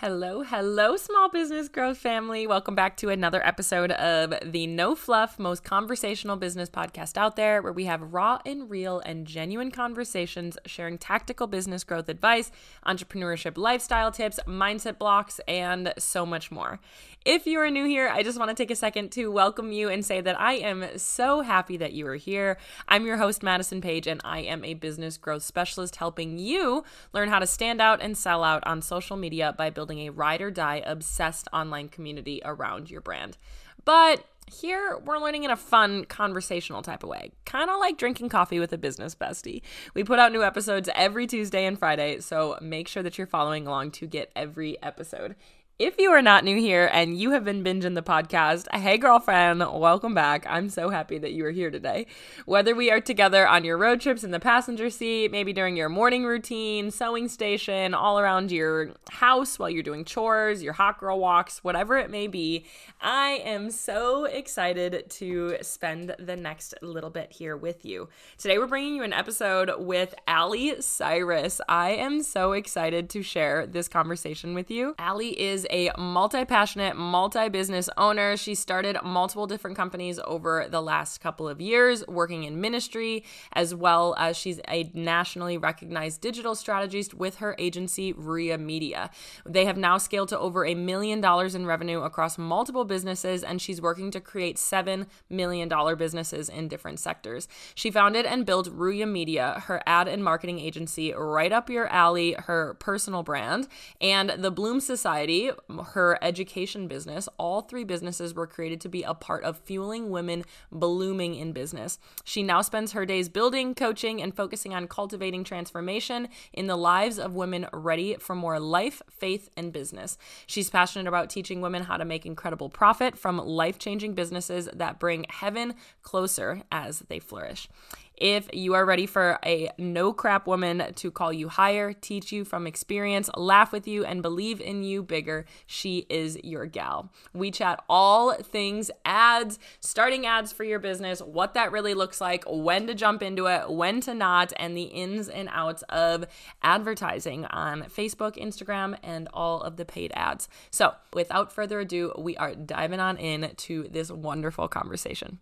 Hello, hello, small business growth family. Welcome back to another episode of the No Fluff, most conversational business podcast out there, where we have raw and real and genuine conversations sharing tactical business growth advice, entrepreneurship lifestyle tips, mindset blocks, and so much more. If you are new here, I just want to take a second to welcome you and say that I am so happy that you are here. I'm your host, Madison Page, and I am a business growth specialist helping you learn how to stand out and sell out on social media by building a ride or die obsessed online community around your brand. But here, we're learning in a fun, conversational type of way, kind of like drinking coffee with a business bestie. We put out new episodes every Tuesday and Friday, so make sure that you're following along to get every episode. If you are not new here and you have been binging the podcast, hey girlfriend, welcome back. I'm so happy that you are here today. Whether we are together on your road trips in the passenger seat, maybe during your morning routine, sewing station, all around your house while you're doing chores, your hot girl walks, whatever it may be, I am so excited to spend the next little bit here with you. Today we're bringing you an episode with Allee Cyrus. I am so excited to share this conversation with you. Allee is a multi passionate, multi business owner. She started multiple different companies over the last couple of years, working in ministry, as well as she's a nationally recognized digital strategist with her agency, Ruya Media. They have now scaled to over a million dollars in revenue across multiple businesses, and she's working to create $7 million businesses in different sectors. She founded and built Ruya Media, her ad and marketing agency, Right Up Your Allee, her personal brand, and the Bloom Society, her education business, all three businesses were created to be a part of fueling women blooming in business. She now spends her days building, coaching, and focusing on cultivating transformation in the lives of women ready for more life, faith, and business. She's passionate about teaching women how to make incredible profit from life changing businesses that bring heaven closer as they flourish. If you are ready for a no crap woman to call you higher, teach you from experience, laugh with you, and believe in you bigger, she is your gal. We chat all things ads, starting ads for your business, what that really looks like, when to jump into it, when to not, and the ins and outs of advertising on Facebook, Instagram, and all of the paid ads. So, without further ado, we are diving on in to this wonderful conversation.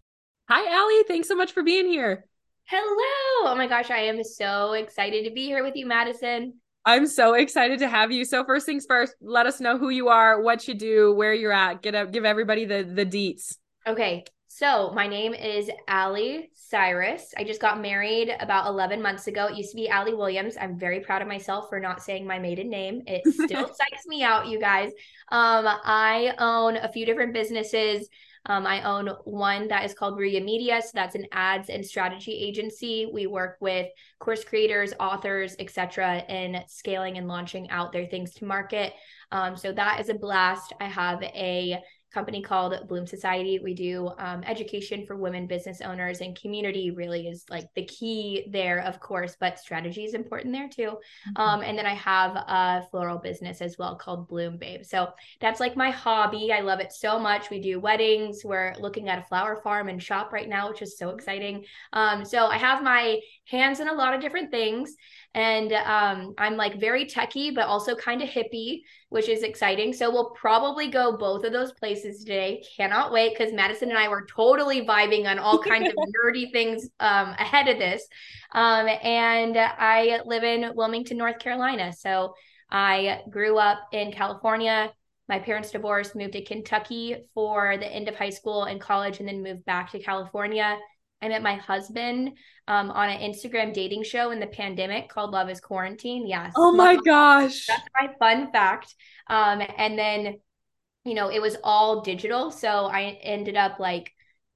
Hi, Allee. Thanks so much for being here. Hello. Oh my gosh, I am so excited to be here with you, Madison. I'm so excited to have you. So first things first, let us know who you are, what you do, where you're at. Get up, give everybody the the deets. Okay. So my name is Allee Cyrus. I just got married about 11 months ago. It used to be Allee Williams. I'm very proud of myself for not saying my maiden name. It still psychs me out, you guys. Um, I own a few different businesses. Um, I own one that is called Ruya Media. So that's an ads and strategy agency. We work with course creators, authors, etc., in scaling and launching out their things to market. Um, so that is a blast. I have a company called Bloom Society. We do um, education for women business owners, and community really is like the key there, of course, but strategy is important there too. Mm-hmm. Um, and then I have a floral business as well called Bloom Babe. So that's like my hobby. I love it so much. We do weddings. We're looking at a flower farm and shop right now, which is so exciting. Um, so I have my hands in a lot of different things. And um, I'm like very techy, but also kind of hippie, which is exciting. So we'll probably go both of those places today. Cannot wait because Madison and I were totally vibing on all kinds of nerdy things um, ahead of this. Um, and I live in Wilmington, North Carolina. So I grew up in California. My parents divorced, moved to Kentucky for the end of high school and college, and then moved back to California. I met my husband um, on an Instagram dating show in the pandemic called Love is Quarantine. Yes. Oh my gosh. That's my fun fact. Um, and then, you know, it was all digital. So I ended up like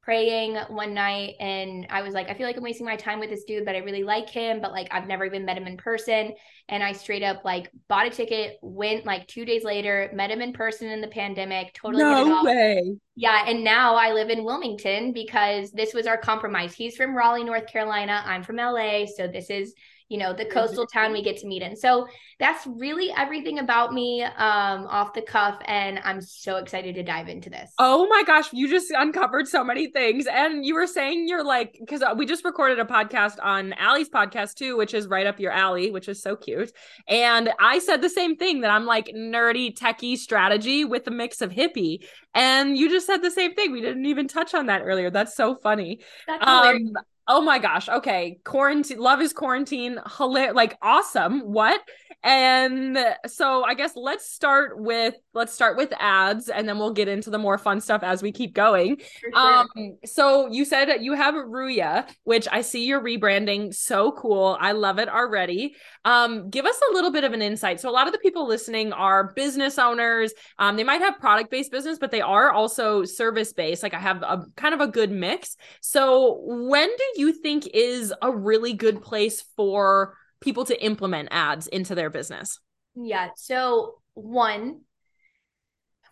praying one night and I was like, I feel like I'm wasting my time with this dude, but I really like him, but like I've never even met him in person. And I straight up like bought a ticket, went like two days later, met him in person in the pandemic, totally. No way. Yeah. And now I live in Wilmington because this was our compromise. He's from Raleigh, North Carolina. I'm from LA. So this is you know, the coastal town we get to meet in. So that's really everything about me um, off the cuff. And I'm so excited to dive into this. Oh my gosh, you just uncovered so many things. And you were saying you're like, because uh, we just recorded a podcast on Allee's podcast too, which is Right Up Your Allee, which is so cute. And I said the same thing that I'm like nerdy, techie strategy with a mix of hippie. And you just said the same thing. We didn't even touch on that earlier. That's so funny. That's um, Oh my gosh. Okay. Quarantine. Love is quarantine. Hilarious. Like awesome. What? And so I guess let's start with let's start with ads and then we'll get into the more fun stuff as we keep going. Sure. Um so you said you have Ruya, which I see you're rebranding. So cool. I love it already. Um give us a little bit of an insight. So a lot of the people listening are business owners. Um they might have product-based business, but they are also service-based. Like I have a kind of a good mix. So when do you think is a really good place for people to implement ads into their business? Yeah. So, one,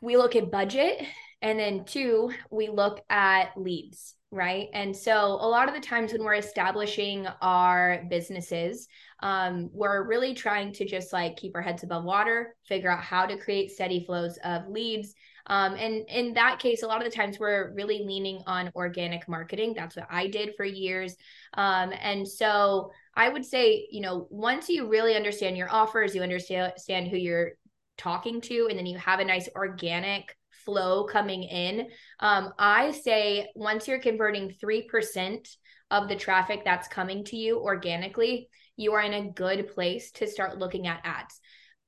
we look at budget, and then two, we look at leads, right? And so, a lot of the times when we're establishing our businesses, um, we're really trying to just like keep our heads above water, figure out how to create steady flows of leads. Um, and in that case, a lot of the times we're really leaning on organic marketing. That's what I did for years. Um, and so I would say, you know, once you really understand your offers, you understand who you're talking to, and then you have a nice organic flow coming in. Um, I say once you're converting 3% of the traffic that's coming to you organically, you are in a good place to start looking at ads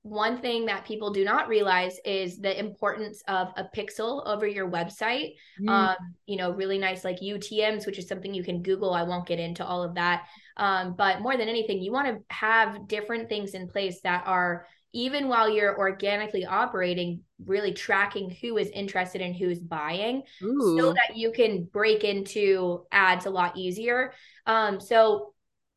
one thing that people do not realize is the importance of a pixel over your website. Mm. Um, you know, really nice like UTMs, which is something you can Google. I won't get into all of that. Um, but more than anything, you want to have different things in place that are even while you're organically operating, really tracking who is interested in who's buying Ooh. so that you can break into ads a lot easier. Um, so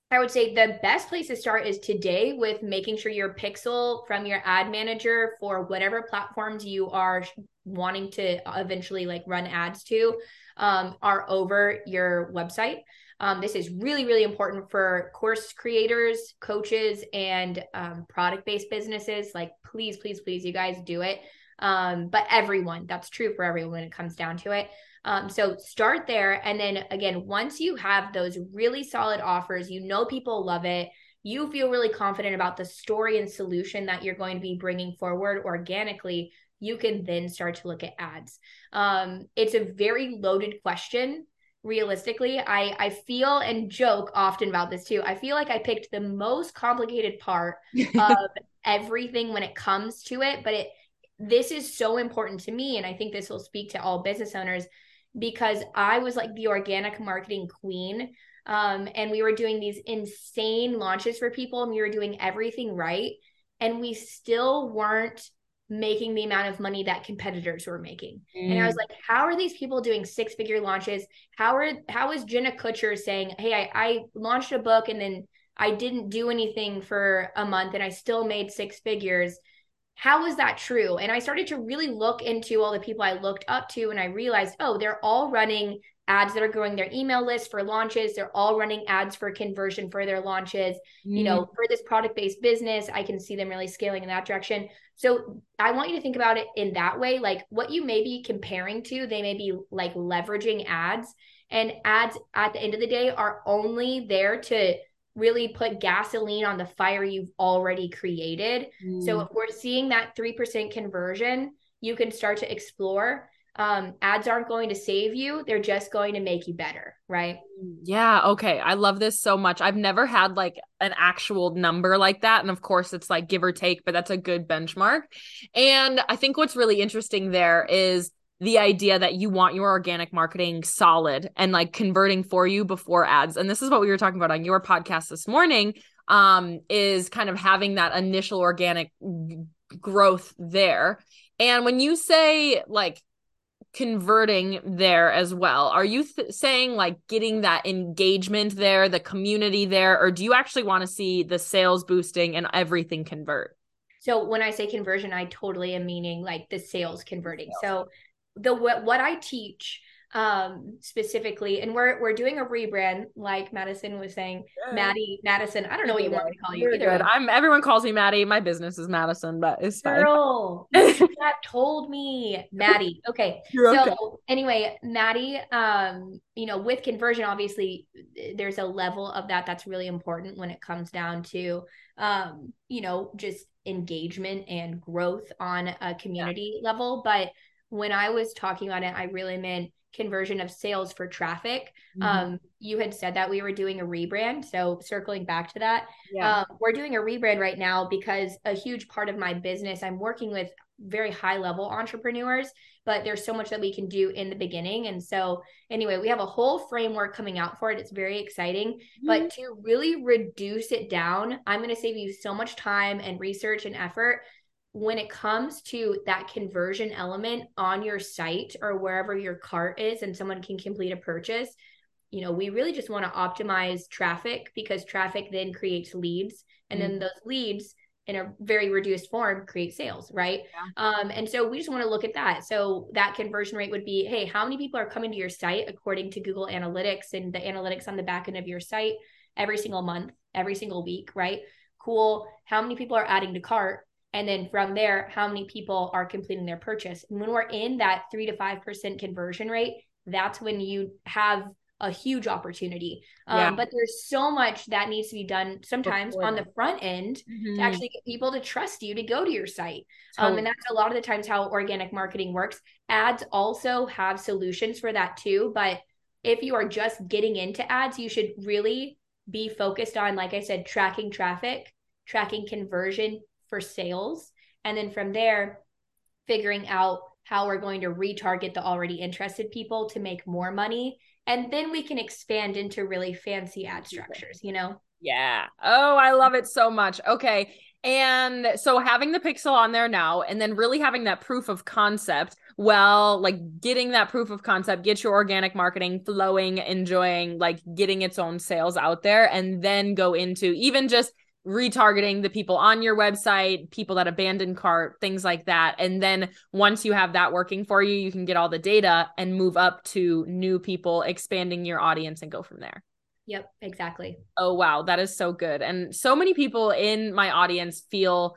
I would say the best place to start is today with making sure your pixel from your ad manager for whatever platforms you are wanting to eventually like run ads to um, are over your website. Um, this is really, really important for course creators, coaches, and um, product based businesses. Like, please, please, please, you guys do it. Um, but everyone, that's true for everyone when it comes down to it. Um, so start there. And then again, once you have those really solid offers, you know people love it, you feel really confident about the story and solution that you're going to be bringing forward organically, you can then start to look at ads. Um, it's a very loaded question. Realistically, I I feel and joke often about this too. I feel like I picked the most complicated part of everything when it comes to it, but it this is so important to me and I think this will speak to all business owners because I was like the organic marketing queen. Um, and we were doing these insane launches for people and we were doing everything right. And we still weren't making the amount of money that competitors were making. Mm. And I was mm. like, how are these people doing six figure launches? How are how is Jenna Kutcher saying, Hey, I, I launched a book and then I didn't do anything for a month and I still made six figures? how is that true? And I started to really look into all the people I looked up to, and I realized, oh, they're all running ads that are growing their email list for launches. They're all running ads for conversion for their launches. Mm. You know, mm. for this product based business, I can see them really scaling in that direction. So I want you to think about it in that way. Like what you may be comparing to, they may be like leveraging ads, and ads at the end of the day are only there to really put gasoline on the fire you've already created. Mm. So if we're seeing that 3% conversion, you can start to explore. Um, ads aren't going to save you, they're just going to make you better, right? Yeah, okay. I love this so much. I've never had like an actual number like that. And of course, it's like give or take, but that's a good benchmark. And I think what's really interesting there is the idea that you want your organic marketing solid and like converting for you before ads. And this is what we were talking about on your podcast this morning um is kind of having that initial organic growth there. And when you say like converting there as well, are you th- saying like getting that engagement there, the community there or do you actually want to see the sales boosting and everything convert? So when I say conversion, I totally am meaning like the sales converting. So the what, what I teach um specifically and we're we're doing a rebrand like madison was saying good. maddie madison i don't know what you want me to call you You're either good. i'm everyone calls me maddie my business is madison but it's fine girl you should have told me maddie okay You're so okay. anyway maddie um you know with conversion obviously there's a level of that that's really important when it comes down to um you know just engagement and growth on a community yeah. level but when i was talking about it i really meant conversion of sales for traffic. Mm-hmm. Um, you had said that we were doing a rebrand. So circling back to that, yeah. um, we're doing a rebrand right now because a huge part of my business, I'm working with very high level entrepreneurs, but there's so much that we can do in the beginning. And so, anyway, we have a whole framework coming out for it. It's very exciting. Mm-hmm. But to really reduce it down, I'm going to save you so much time and research and effort when it comes to that conversion element on your site or wherever your cart is and someone can complete a purchase you know we really just want to optimize traffic because traffic then creates leads. And mm-hmm. then those leads in a very reduced form create sales right? Yeah. um and so we just want to look at that. So that conversion rate would be hey how many people are coming to your site according to google analytics and the analytics on the back end of your site every single month every single week right? Cool. How many people are adding to cart and then from there how many people are completing their purchase? And when we're in that 3 to 5% conversion rate that's when you have a huge opportunity. Um, but there's so much that needs to be done sometimes Before on the front end mm-hmm. to actually get people to trust you to go to your site. Totally. um, and that's a lot of the times how organic marketing works. Ads also have solutions for that too but if you are just getting into ads you should really be focused on like i said tracking traffic tracking conversion for sales. And then from there, figuring out how we're going to retarget the already interested people to make more money. And then we can expand into really fancy ad structures, you know? Yeah. Oh, I love it so much. Okay. And so having the pixel on there now and then really having that proof of concept, well, like getting that proof of concept, get your organic marketing flowing, enjoying, like getting its own sales out there, and then go into even just retargeting the people on your website, people that abandon cart, things like that. And then once you have that working for you, you can get all the data and move up to new people, expanding your audience and go from there. Yep, exactly. Oh, wow. That is so good. And so many people in my audience feel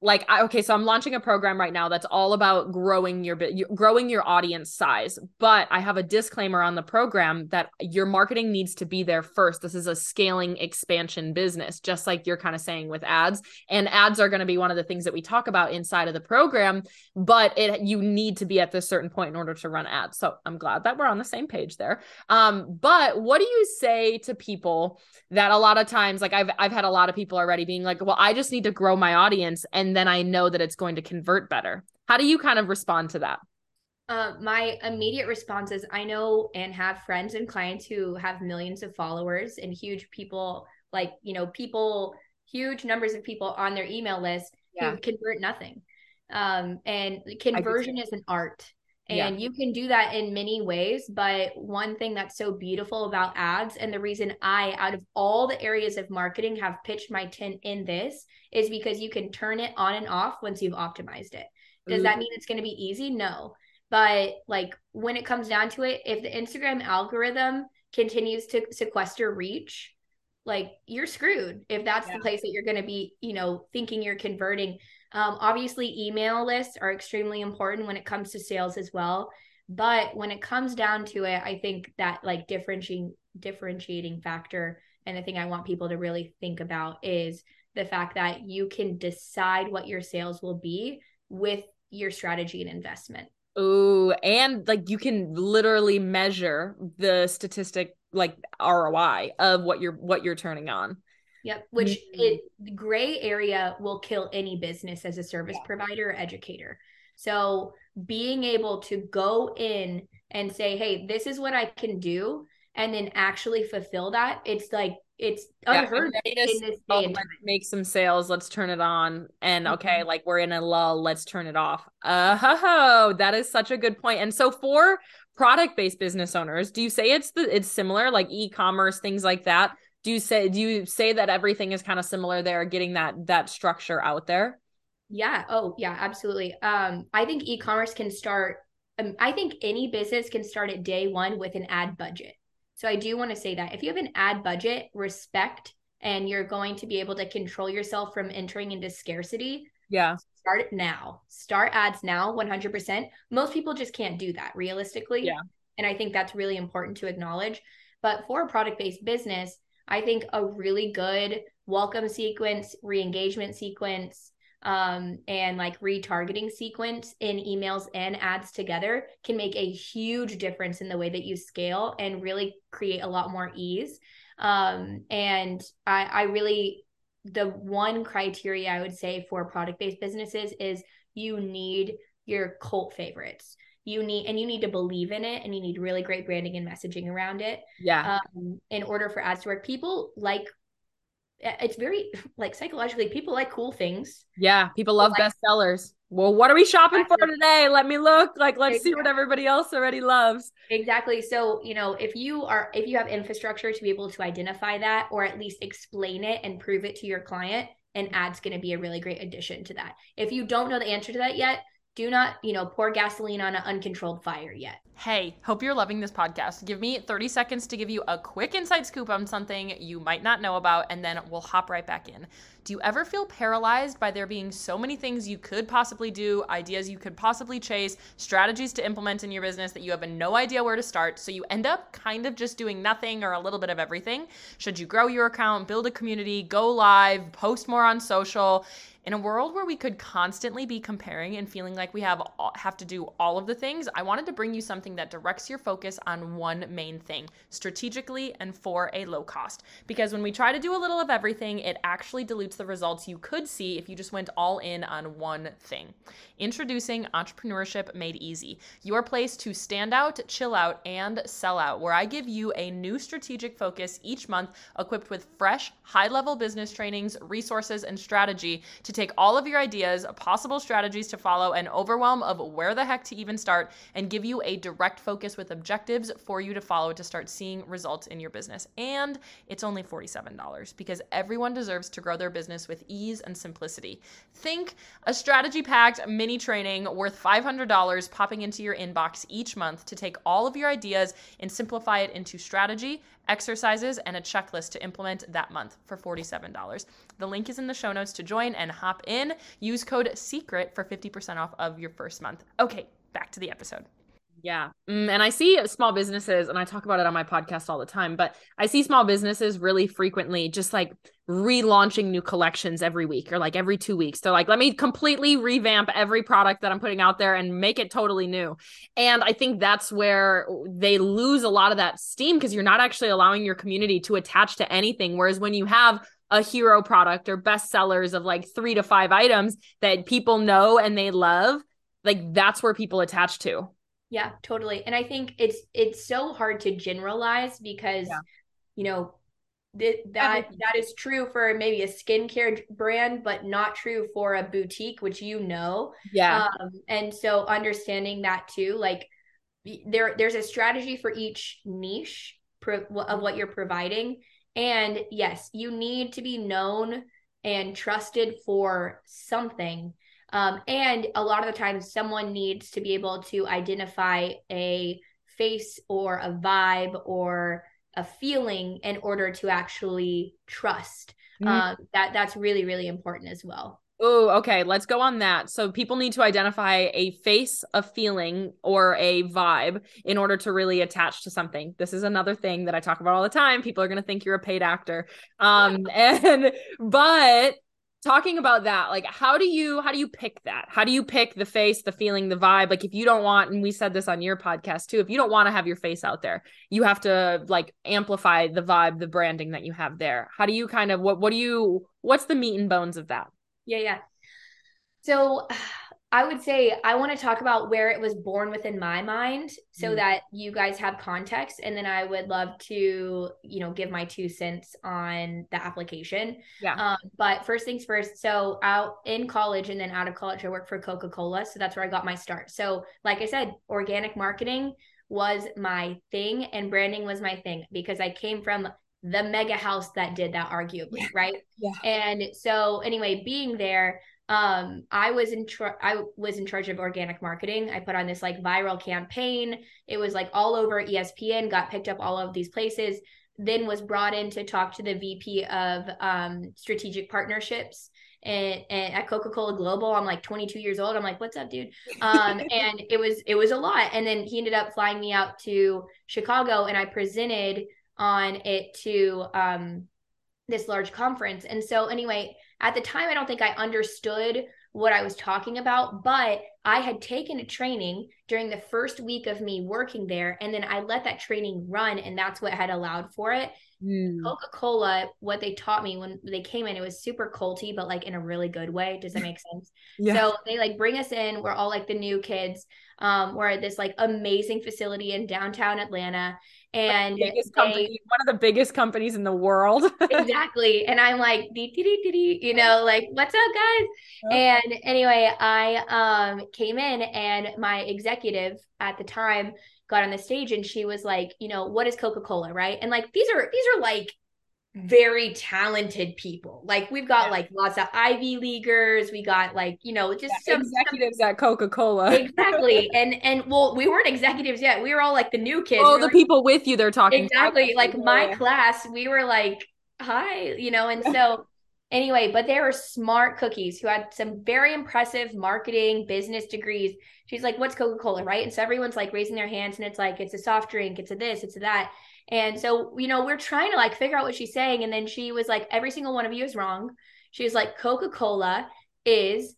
like I, okay so i'm launching a program right now that's all about growing your growing your audience size but i have a disclaimer on the program that your marketing needs to be there first. This is a scaling expansion business just like you're kind of saying with ads and ads are going to be one of the things that we talk about inside of the program but it you need to be at this certain point in order to run ads. So i'm glad that we're on the same page there. Um but what do you say to people that a lot of times like i've i've had a lot of people already being like well i just need to grow my audience and then I know that it's going to convert better. How do you kind of respond to that? Uh, my immediate response is I know and have friends and clients who have millions of followers and huge people, like, you know, people, huge numbers of people on their email list yeah. who convert nothing. Um, and conversion is an art. And yeah. you can do that in many ways. But one thing that's so beautiful about ads, and the reason I, out of all the areas of marketing, have pitched my tent in this is because you can turn it on and off once you've optimized it. Does Ooh. that mm-hmm. mean it's going to be easy? No. But like when it comes down to it, if the Instagram algorithm continues to sequester reach, like you're screwed if that's yeah. the place that you're going to be, you know, thinking you're converting. Um, obviously, email lists are extremely important when it comes to sales as well. But when it comes down to it, I think that like differentiating differentiating factor and the thing I want people to really think about is the fact that you can decide what your sales will be with your strategy and investment. Ooh, and like you can literally measure the statistic like ROI of what you're what you're turning on. Yep. Which mm-hmm. it gray area will kill any business as a service yeah. provider or educator. So being able to go in and say, hey, this is what I can do, and then actually fulfill that, it's like it's unheard yeah, in this day oh, make some sales let's turn it on and mm-hmm. okay like we're in a lull let's turn it off uh ho that is such a good point. and so for product based business owners do you say it's the it's similar like e-commerce things like that do you say do you say that everything is kind of similar there getting that that structure out there yeah oh yeah absolutely um i think e-commerce can start um, I think any business can start at day one with an ad budget. So I do want to say that if you have an ad budget, respect, and you're going to be able to control yourself from entering into scarcity. Yeah. Start it now. Start ads now, 100%. Most people just can't do that realistically. Yeah. And I think that's really important to acknowledge. But for a product based business, I think a really good welcome sequence, re engagement sequence, um, and like retargeting sequence in emails and ads together can make a huge difference in the way that you scale and really create a lot more ease. Um, and I, I really, the one criteria I would say for product based businesses is you need your cult favorites. You need, and you need to believe in it, and you need really great branding and messaging around it. Yeah. Um, in order for ads to work, people like it's very like psychologically people like cool things. Yeah people love like, bestsellers. Well what are we shopping for today? Let me look. Like let's exactly. see what everybody else already loves. Exactly. So you know if you are if you have infrastructure to be able to identify that or at least explain it and prove it to your client an ad's going to be a really great addition to that. If you don't know the answer to that yet do not, you know, pour gasoline on an uncontrolled fire yet. Hey, hope you're loving this podcast. Give me 30 seconds to give you a quick inside scoop on something you might not know about, and then we'll hop right back in. Do you ever feel paralyzed by there being so many things you could possibly do, ideas you could possibly chase, strategies to implement in your business that you have no idea where to start, so you end up kind of just doing nothing or a little bit of everything? Should you grow your account, build a community, go live, post more on social? In a world where we could constantly be comparing and feeling like we have have to do all of the things, I wanted to bring you something that directs your focus on one main thing, strategically and for a low cost. Because when we try to do a little of everything, it actually dilutes the results you could see if you just went all in on one thing. Introducing Entrepreneurship Made Easy, your place to stand out, chill out, and sell out, where I give you a new strategic focus each month equipped with fresh, high level business trainings, resources, and strategy to take all of your ideas, possible strategies to follow, and overwhelm of where the heck to even start, and give you a direct focus with objectives for you to follow to start seeing results in your business. And it's only $47 because everyone deserves to grow their business with ease and simplicity. Think a strategy packed mini training worth $500 popping into your inbox each month to take all of your ideas and simplify it into strategy exercises, and a checklist to implement that month for $47. The link is in the show notes to join and hop in. Use code SECRET for 50% off of your first month. Okay, back to the episode. Yeah. Mm, and I see small businesses, and I talk about it on my podcast all the time, but I see small businesses really frequently just like relaunching new collections every week or like every two weeks. They're like, let me completely revamp every product that I'm putting out there and make it totally new. And I think that's where they lose a lot of that steam because you're not actually allowing your community to attach to anything. Whereas when you have a hero product or bestsellers of like three to five items that people know and they love, like that's where people attach to. Yeah, totally. And I think it's it's so hard to generalize because yeah. you know th- that that is true for maybe a skincare brand but not true for a boutique which you know. Yeah. Um, and so understanding that too like there there's a strategy for each niche pro- of what you're providing and yes, you need to be known and trusted for something um, and a lot of the times, someone needs to be able to identify a face or a vibe or a feeling in order to actually trust. Mm-hmm. Um, that that's really really important as well. Oh, okay. Let's go on that. So people need to identify a face, a feeling, or a vibe in order to really attach to something. This is another thing that I talk about all the time. People are going to think you're a paid actor. Um, and but talking about that like how do you how do you pick that? How do you pick the face the feeling the vibe? Like if you don't want and we said this on your podcast too if you don't want to have your face out there you have to like amplify the vibe the branding that you have there. How do you kind of what what do you what's the meat and bones of that? Yeah yeah. So I would say I want to talk about where it was born within my mind so mm. that you guys have context. And then I would love to, you know, give my two cents on the application. Yeah. Um, but first things first. So out in college and then out of college, I worked for Coca Cola. So that's where I got my start. So, like I said, organic marketing was my thing and branding was my thing because I came from the mega house that did that, arguably. Right. yeah. And so, anyway, being there, um i was in tr- i was in charge of organic marketing. I put on this like viral campaign. It was like all over espn got picked up all of these places then was brought in to talk to the vp of um, strategic partnerships and, and at coca-cola global. I'm like 22 years old. I'm like what's up dude? Um, and it was it was a lot. And then he ended up flying me out to chicago and i presented on it to um, this large conference. And so anyway at the time, I don't think I understood what I was talking about, but I had taken a training during the first week of me working there. And then I let that training run, and that's what had allowed for it. Mm. Coca Cola, what they taught me when they came in, it was super culty, but like in a really good way. Does that make sense? yeah. So they like bring us in. We're all like the new kids. Um, we're at this like amazing facility in downtown Atlanta and biggest company, one of the biggest companies in the world. exactly. And I'm like, you know, like, what's up, guys? And anyway, I um came in and my executive at the time got on the stage and she was like, you know, what is Coca-Cola, right? And like these are these are like very talented people. Like we've got yeah. like lots of Ivy Leaguers. We got like, you know, just yeah, some executives some, at Coca-Cola. exactly. And and well, we weren't executives yet. We were all like the new kids. Oh, we the people with you they're talking. Exactly. Like my class, we were like, hi, you know, and so anyway, but they were smart cookies who had some very impressive marketing business degrees. She's like, what's Coca-Cola, right? And so everyone's like raising their hands and it's like, it's a soft drink, it's a this, it's a that. And so, you know, we're trying to like figure out what she's saying. And then she was like, every single one of you is wrong. She was like, Coca Cola is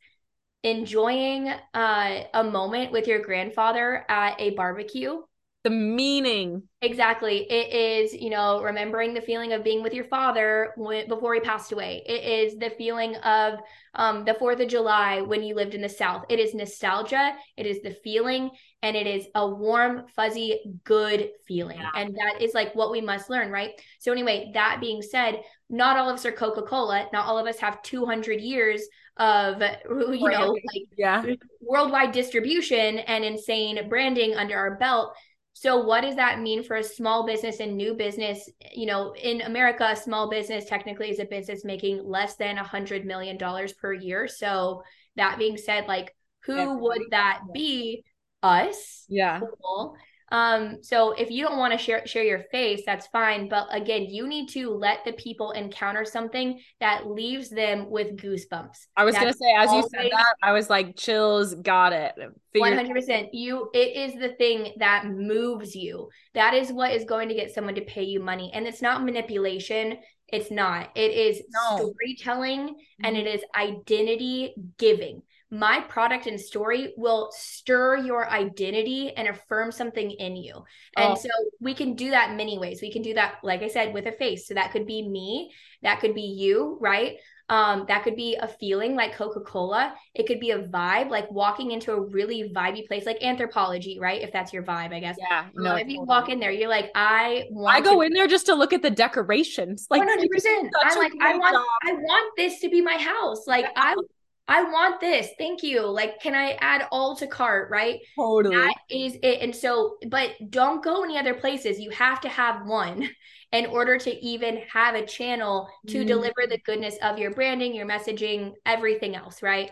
enjoying uh, a moment with your grandfather at a barbecue the meaning. Exactly. It is you know remembering the feeling of being with your father when, before he passed away. It is the feeling of um, the fourth of july when you lived in the south. It is nostalgia. It is the feeling and it is a warm fuzzy good feeling. Yeah. and that is like what we must learn right? So anyway that being said not all of us are coca-cola. Not all of us have 200 years of you know like yeah. worldwide distribution and insane branding under our belt so, what does that mean for a small business and new business? You know, in America, a small business technically is a business making less than a hundred million dollars per year. So, that being said, like, who would that be? Us. Yeah. Cool. Um, so if you don't want to share share your face, that's fine. But again, you need to let the people encounter something that leaves them with goosebumps. I was gonna say, as always, you said that, I was like, chills, got it. One hundred percent. You, it is the thing that moves you. That is what is going to get someone to pay you money, and it's not manipulation. It's not. It is no. storytelling, mm-hmm. and it is identity giving my product and story will stir your identity and affirm something in you. And oh. so we can do that many ways. We can do that, like I said, with a face. So that could be me, that could be you, right? Um, that could be a feeling like Coca-Cola. It could be a vibe, like walking into a really vibey place, like Anthropologie, right? If that's your vibe, I guess. Yeah. No, um, if you walk in there, you're like, I want. I go to- in there just to look at the decorations. Like 100. percent I'm like, I want, job. I want this to be my house. Like, yeah. I I want this. Thank you. Like, can I add all to cart? Right. Totally. That is it. And so, but don't go any other places. You have to have one in order to even have a channel to mm. deliver the goodness of your branding, your messaging, everything else. Right.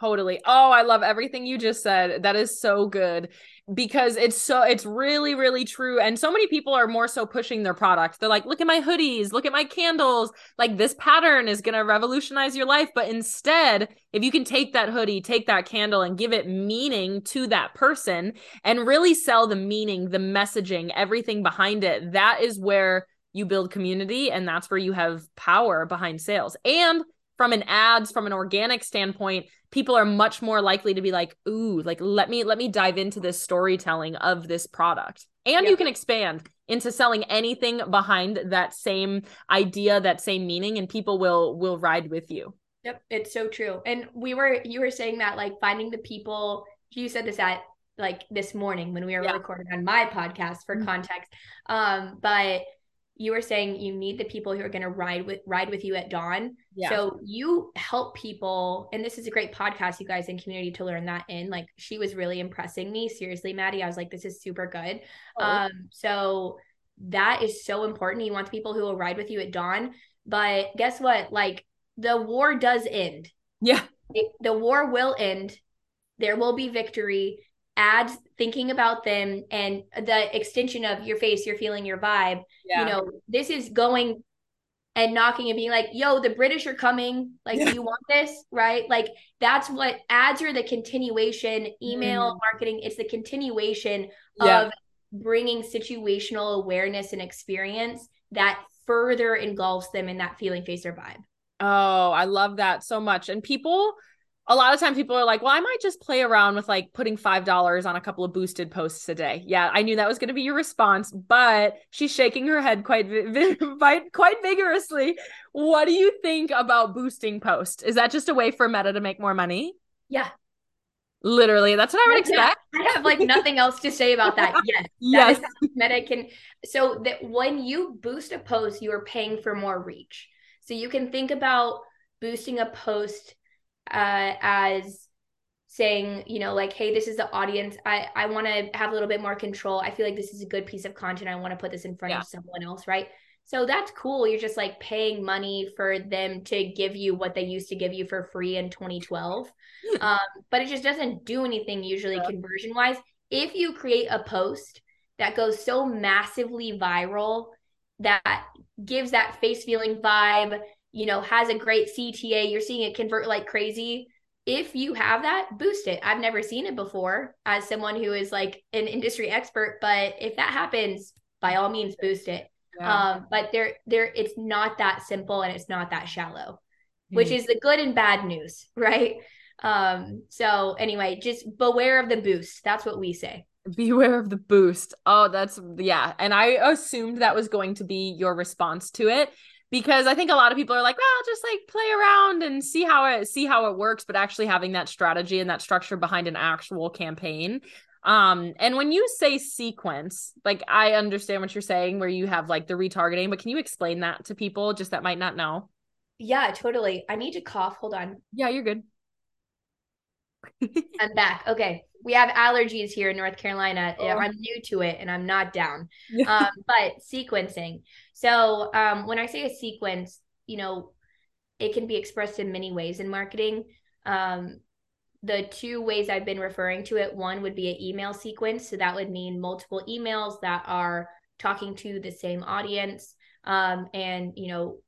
Totally. Oh, I love everything you just said. That is so good because it's so it's really really true and so many people are more so pushing their product. They're like, "Look at my hoodies, look at my candles. Like this pattern is going to revolutionize your life." But instead, if you can take that hoodie, take that candle and give it meaning to that person and really sell the meaning, the messaging, everything behind it, that is where you build community and that's where you have power behind sales. And from an ads from an organic standpoint people are much more likely to be like ooh like let me let me dive into this storytelling of this product and yeah. you can expand into selling anything behind that same idea that same meaning and people will will ride with you yep it's so true and we were you were saying that like finding the people you said this at like this morning when we were yeah. recording on my podcast for mm-hmm. context um but you were saying you need the people who are going to ride with ride with you at dawn yeah. so you help people and this is a great podcast you guys in community to learn that in like she was really impressing me seriously maddie i was like this is super good oh. um so that is so important you want the people who will ride with you at dawn but guess what like the war does end yeah the war will end. There will be victory. Ads thinking about them and the extension of your face, your feeling, your vibe. Yeah. You know, this is going and knocking and being like, yo, the British are coming. Like, yeah. do you want this? Right. Like, that's what ads are the continuation, email mm. marketing, it's the continuation yeah. of bringing situational awareness and experience that further engulfs them in that feeling, face, or vibe. Oh, I love that so much. And people, a lot of times people are like, well, I might just play around with like putting $5 on a couple of boosted posts a day. Yeah, I knew that was going to be your response, but she's shaking her head quite, quite, quite vigorously. What do you think about boosting posts? Is that just a way for Meta to make more money? Yeah. Literally, that's what I would expect. I have like nothing else to say about that. Yes. yes. Meta can. So that when you boost a post, you are paying for more reach. So you can think about boosting a post uh, as saying, you know, like, hey, this is the audience. I I want to have a little bit more control. I feel like this is a good piece of content. I want to put this in front yeah. of someone else, right? So that's cool. You're just like paying money for them to give you what they used to give you for free in 2012. um, but it just doesn't do anything usually yeah. conversion wise. If you create a post that goes so massively viral that gives that face feeling vibe, you know, has a great CTA, you're seeing it convert like crazy. If you have that, boost it. I've never seen it before as someone who is like an industry expert, but if that happens, by all means boost it. Yeah. Um, but there there it's not that simple and it's not that shallow, mm-hmm. which is the good and bad news, right? Um, so anyway, just beware of the boost. That's what we say beware of the boost. Oh, that's yeah. And I assumed that was going to be your response to it because I think a lot of people are like, well, just like play around and see how it see how it works, but actually having that strategy and that structure behind an actual campaign. Um, and when you say sequence, like I understand what you're saying, where you have like the retargeting, but can you explain that to people just that might not know? Yeah, totally. I need to cough. Hold on. Yeah, you're good. I'm back. Okay. We have allergies here in North Carolina. Oh. I'm new to it and I'm not down. um, but sequencing. So um, when I say a sequence, you know, it can be expressed in many ways in marketing. Um, the two ways I've been referring to it, one would be an email sequence. So that would mean multiple emails that are talking to the same audience. Um, and, you know,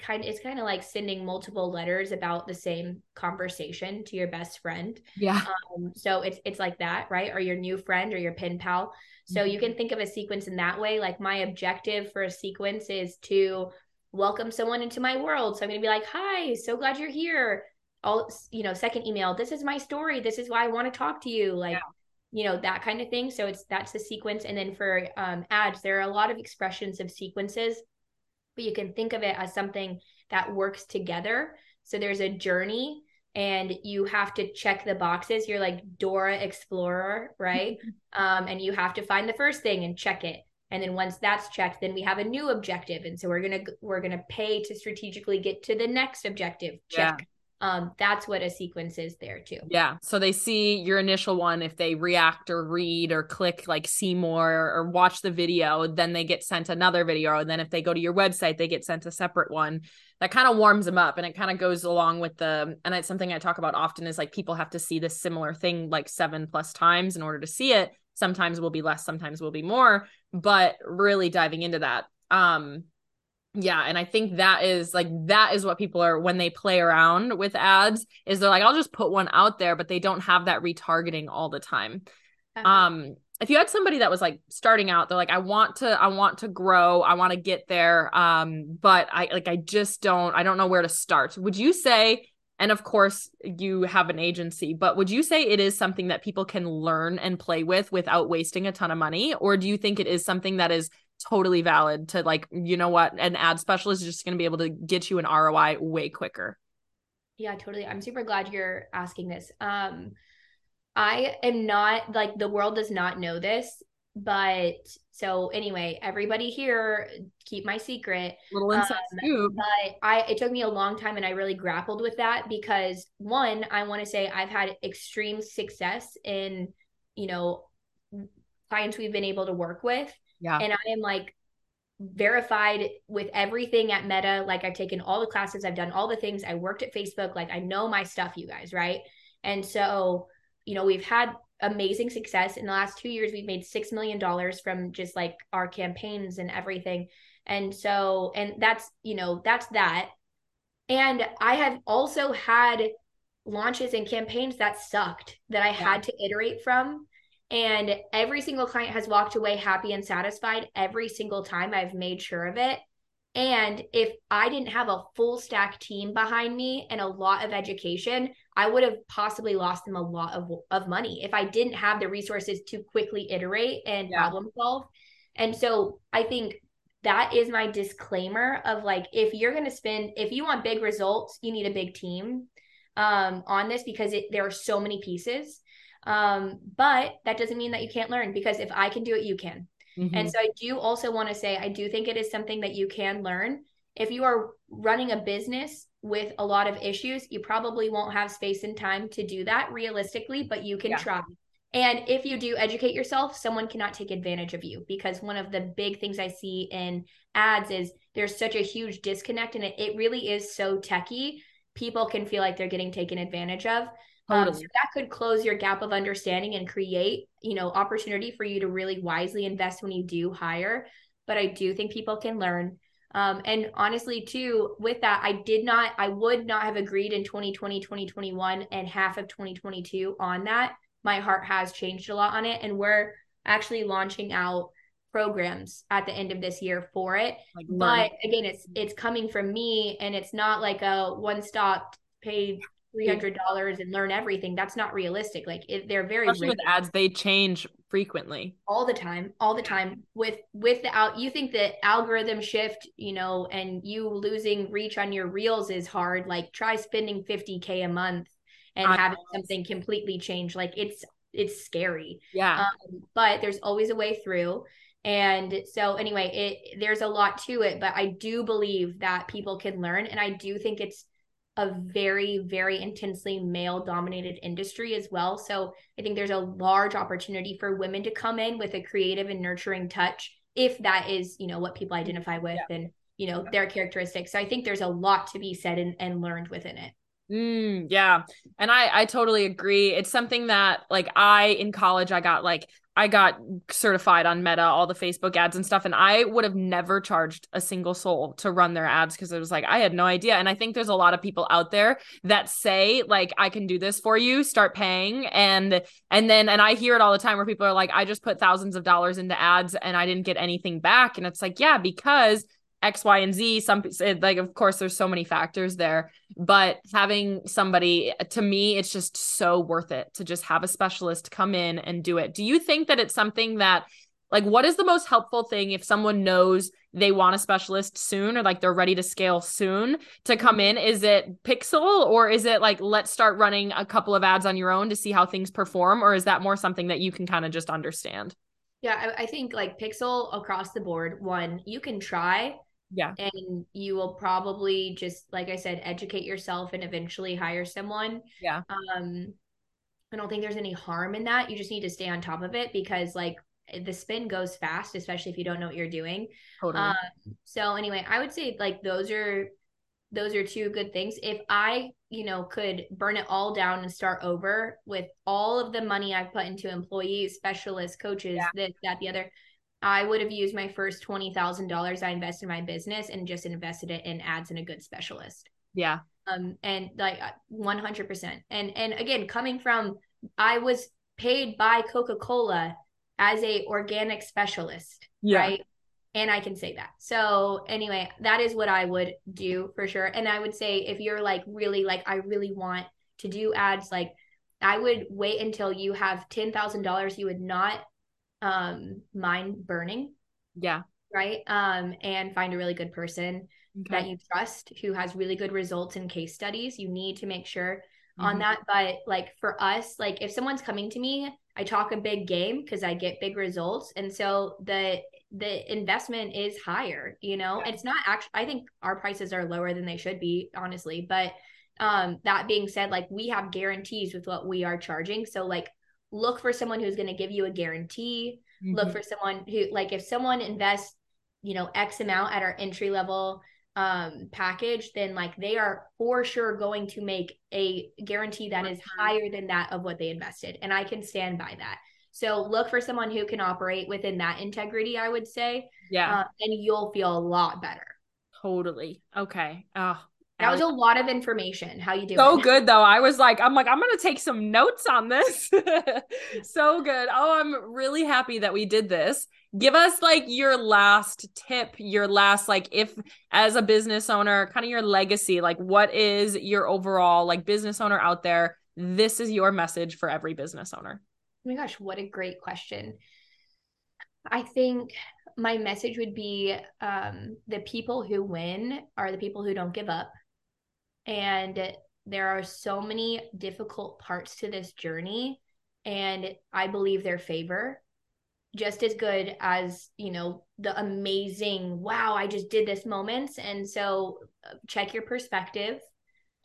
kind it's kind of like sending multiple letters about the same conversation to your best friend. Yeah. Um, so it's it's like that, right? Or your new friend or your pen pal. So mm-hmm. you can think of a sequence in that way. Like my objective for a sequence is to welcome someone into my world. So I'm gonna be like, hi, so glad you're here. All you know, second email, this is my story. This is why I want to talk to you. Like yeah you know that kind of thing so it's that's the sequence and then for um, ads there are a lot of expressions of sequences but you can think of it as something that works together. So there's a journey and you have to check the boxes. You're like Dora Explorer, right? um, and you have to find the first thing and check it. And then once that's checked, then we have a new objective. And so we're gonna we're gonna pay to strategically get to the next objective. Check. Yeah um, that's what a sequence is there too. Yeah. So they see your initial one. If they react or read or click like see more or watch the video, then they get sent another video. And then if they go to your website, they get sent a separate one. That kind of warms them up and it kind of goes along with the, and it's something I talk about often is like people have to see this similar thing like seven plus times in order to see it. Sometimes will be less, sometimes will be more, but really diving into that. Um, yeah and i think that is like that is what people are when they play around with ads is they're like i'll just put one out there but they don't have that retargeting all the time. Uh-huh. um if you had somebody that was like starting out they're like i want to i want to grow i want to get there um but i like i just don't i don't know where to start. Would you say and of course you have an agency but would you say it is something that people can learn and play with without wasting a ton of money? Or do you think it is something that is totally valid to like you know what an ad specialist is just going to be able to get you an ROI way quicker. Yeah, totally. I'm super glad you're asking this. Um I am not like the world does not know this, but so anyway, everybody here keep my secret. Little inside um, scoop. But I it took me a long time and I really grappled with that because one, I want to say I've had extreme success in, you know, clients we've been able to work with yeah. And I am like verified with everything at Meta. Like I've taken all the classes, I've done all the things. I worked at Facebook. Like I know my stuff, you guys, right? And so, you know, we've had amazing success in the last two years. We've made six million dollars from just like our campaigns and everything. And so, and that's, you know, that's that. And I have also had launches and campaigns that sucked that I yeah. had to iterate from. And every single client has walked away happy and satisfied every single time I've made sure of it. And if I didn't have a full stack team behind me and a lot of education, I would have possibly lost them a lot of, of money if I didn't have the resources to quickly iterate and yeah. problem solve. And so I think that is my disclaimer of like if you're going to spend if you want big results, you need a big team um, on this because it, there are so many pieces. Um, but that doesn't mean that you can't learn because if I can do it, you can. Mm-hmm. And so I do also want to say, I do think it is something that you can learn. If you are running a business with a lot of issues, you probably won't have space and time to do that realistically, but you can yeah. try. And if you do educate yourself, someone cannot take advantage of you because one of the big things I see in ads is there's such a huge disconnect and it, it really is so techy. People can feel like they're getting taken advantage of. Totally. Um, so that could close your gap of understanding and create, you know, opportunity for you to really wisely invest when you do hire. But I do think people can learn. Um, and honestly, too, with that, I did not, I would not have agreed in 2020, 2021, and half of 2022 on that. My heart has changed a lot on it. And we're actually launching out programs at the end of this year for it. Like but again, it's it's coming from me and it's not like a one-stop paid three hundred dollars and learn everything. That's not realistic. Like it, they're very Especially with ads, they change frequently, all the time, all the time. With with the out, you think that algorithm shift, you know, and you losing reach on your reels is hard. Like try spending fifty k a month and I having know. something completely change. Like it's it's scary. Yeah. Um, but there's always a way through. And so anyway, it there's a lot to it, but I do believe that people can learn and I do think it's a very very intensely male dominated industry as well. So i think there's a large opportunity for women to come in with a creative and nurturing touch if that is you know what people identify with yeah. and you know their characteristics. So i think there's a lot to be said and, and learned within it Mm, yeah. And I I totally agree. It's something that like I in college I got like I got certified on Meta, all the Facebook ads and stuff and I would have never charged a single soul to run their ads because it was like I had no idea. And I think there's a lot of people out there that say like I can do this for you, start paying and and then and I hear it all the time where people are like I just put thousands of dollars into ads and I didn't get anything back and it's like yeah, because X, Y, and Z. Some like, of course, there's so many factors there, but having somebody to me, it's just so worth it to just have a specialist come in and do it. Do you think that it's something that, like, what is the most helpful thing if someone knows they want a specialist soon or like they're ready to scale soon to come in? Is it Pixel or is it like, let's start running a couple of ads on your own to see how things perform? Or is that more something that you can kind of just understand? Yeah, I, I think like Pixel across the board, one, you can try yeah. And you will probably just, like I said, educate yourself and eventually hire someone. Yeah. Um, I don't think there's any harm in that. You just need to stay on top of it because, like, the spin goes fast, especially if you don't know what you're doing. Totally. Um, so anyway, I would say like those are those are two good things. If I, you know, could burn it all down and start over with all of the money I've put into employees, specialists, coaches, yeah. this, that, the other, I would have used my first $20,000 I invested in my business and just invested it in ads and a good specialist. Yeah. Um and like 100%. Uh, and and again coming from I was paid by Coca-Cola as a organic specialist, yeah. right? And I can say that. So anyway, that is what I would do for sure. And I would say if you're like really like I really want to do ads like I would wait until you have $10,000 you would not um mind burning yeah. right? Um and find a really good person okay. that you trust who has really good results in case studies. You need to make sure mm-hmm. on that. But like for us like if someone's coming to me i talk a big game because i get big results. And so the the investment is higher you know? Yeah. it's not actually i think our prices are lower than they should be honestly. But um that being said like we have guarantees with what we are charging. So like look for someone who's going to give you a guarantee mm-hmm. look for someone who like if someone invests you know, X amount at our entry level um package, then like they are for sure going to make a guarantee that is higher than that of what they invested. And I can stand by that. So look for someone who can operate within that integrity, I would say. Yeah. Uh, and you'll feel a lot better. Totally. Okay. Oh, that was a lot of information. How you doing? So good though. I was like, I'm like, I'm gonna take some notes on this. so good. Oh, I'm really happy that we did this. Give us like your last tip, your last like if as a business owner, kind of your legacy, like what is your overall like business owner out there? This is your message for every business owner. Oh my gosh, what a great question. I think my message would be um, the people who win are the people who don't give up and there are so many difficult parts to this journey. And I believe their favor just as good as, you know, the amazing, wow, I just did this moments. And so uh, check your perspective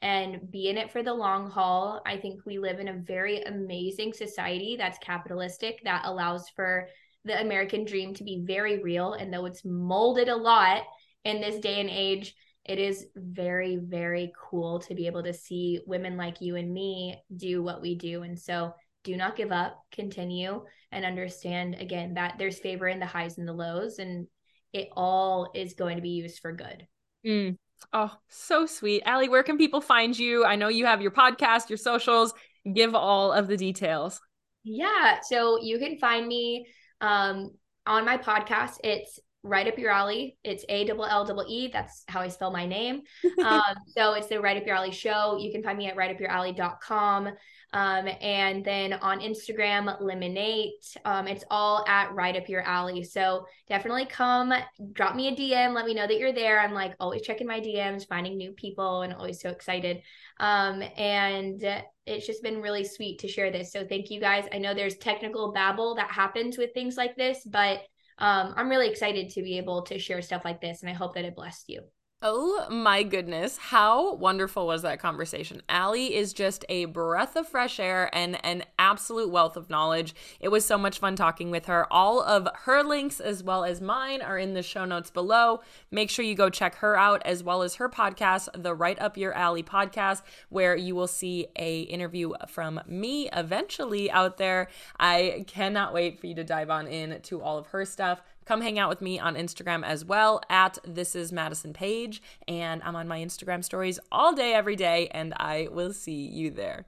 and be in it for the long haul. I think we live in a very amazing society that's capitalistic, that allows for the American dream to be very real. And though it's molded a lot in this day and age, it is very, very cool to be able to see women like you and me do what we do. And so do not give up, continue, and understand again that there's favor in the highs and the lows, and it all is going to be used for good. Mm. Oh, so sweet. Allee, where can people find you? I know you have your podcast, your socials. Give all of the details. Yeah. So you can find me um, on my podcast. It's right up your Allee. It's A double L double E. That's how I spell my name. Um, so it's the Right Up Your Allee show. You can find me at rightupyourallee.com. Um, and then on Instagram, Lemonade. Um, it's all at Right Up Your Allee. So definitely come, drop me a DM, let me know that you're there. I'm like always checking my DMs, finding new people, and always so excited. Um, and it's just been really sweet to share this. So thank you guys. I know there's technical babble that happens with things like this, but um, I'm really excited to be able to share stuff like this, and I hope that it blessed you. Oh my goodness. How wonderful was that conversation? Allee is just a breath of fresh air and an absolute wealth of knowledge. It was so much fun talking with her. All of her links as well as mine are in the show notes below. Make sure you go check her out as well as her podcast, the Right Up Your Allee podcast, where you will see a interview from me eventually out there. I cannot wait for you to dive on in to all of her stuff. Come hang out with me on Instagram as well at this is Madison Page. And I'm on my Instagram stories all day, every day, and I will see you there.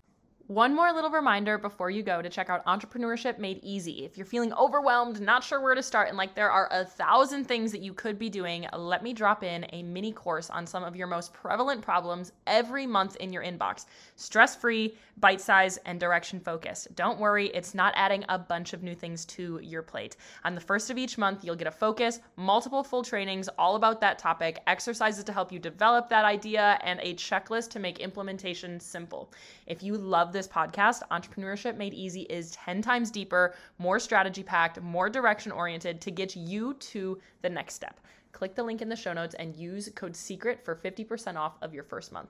One more little reminder before you go to check out Entrepreneurship Made Easy. If you're feeling overwhelmed, not sure where to start, and like there are a thousand things that you could be doing, let me drop in a mini course on some of your most prevalent problems every month in your inbox. Stress free, bite size, and direction focused. Don't worry, it's not adding a bunch of new things to your plate. On the first of each month, you'll get a focus, multiple full trainings all about that topic, exercises to help you develop that idea, and a checklist to make implementation simple. If you love this podcast, Entrepreneurship Made Easy is 10 times deeper, more strategy packed, more direction oriented to get you to the next step. Click the link in the show notes and use code SECRET for 50% off of your first month.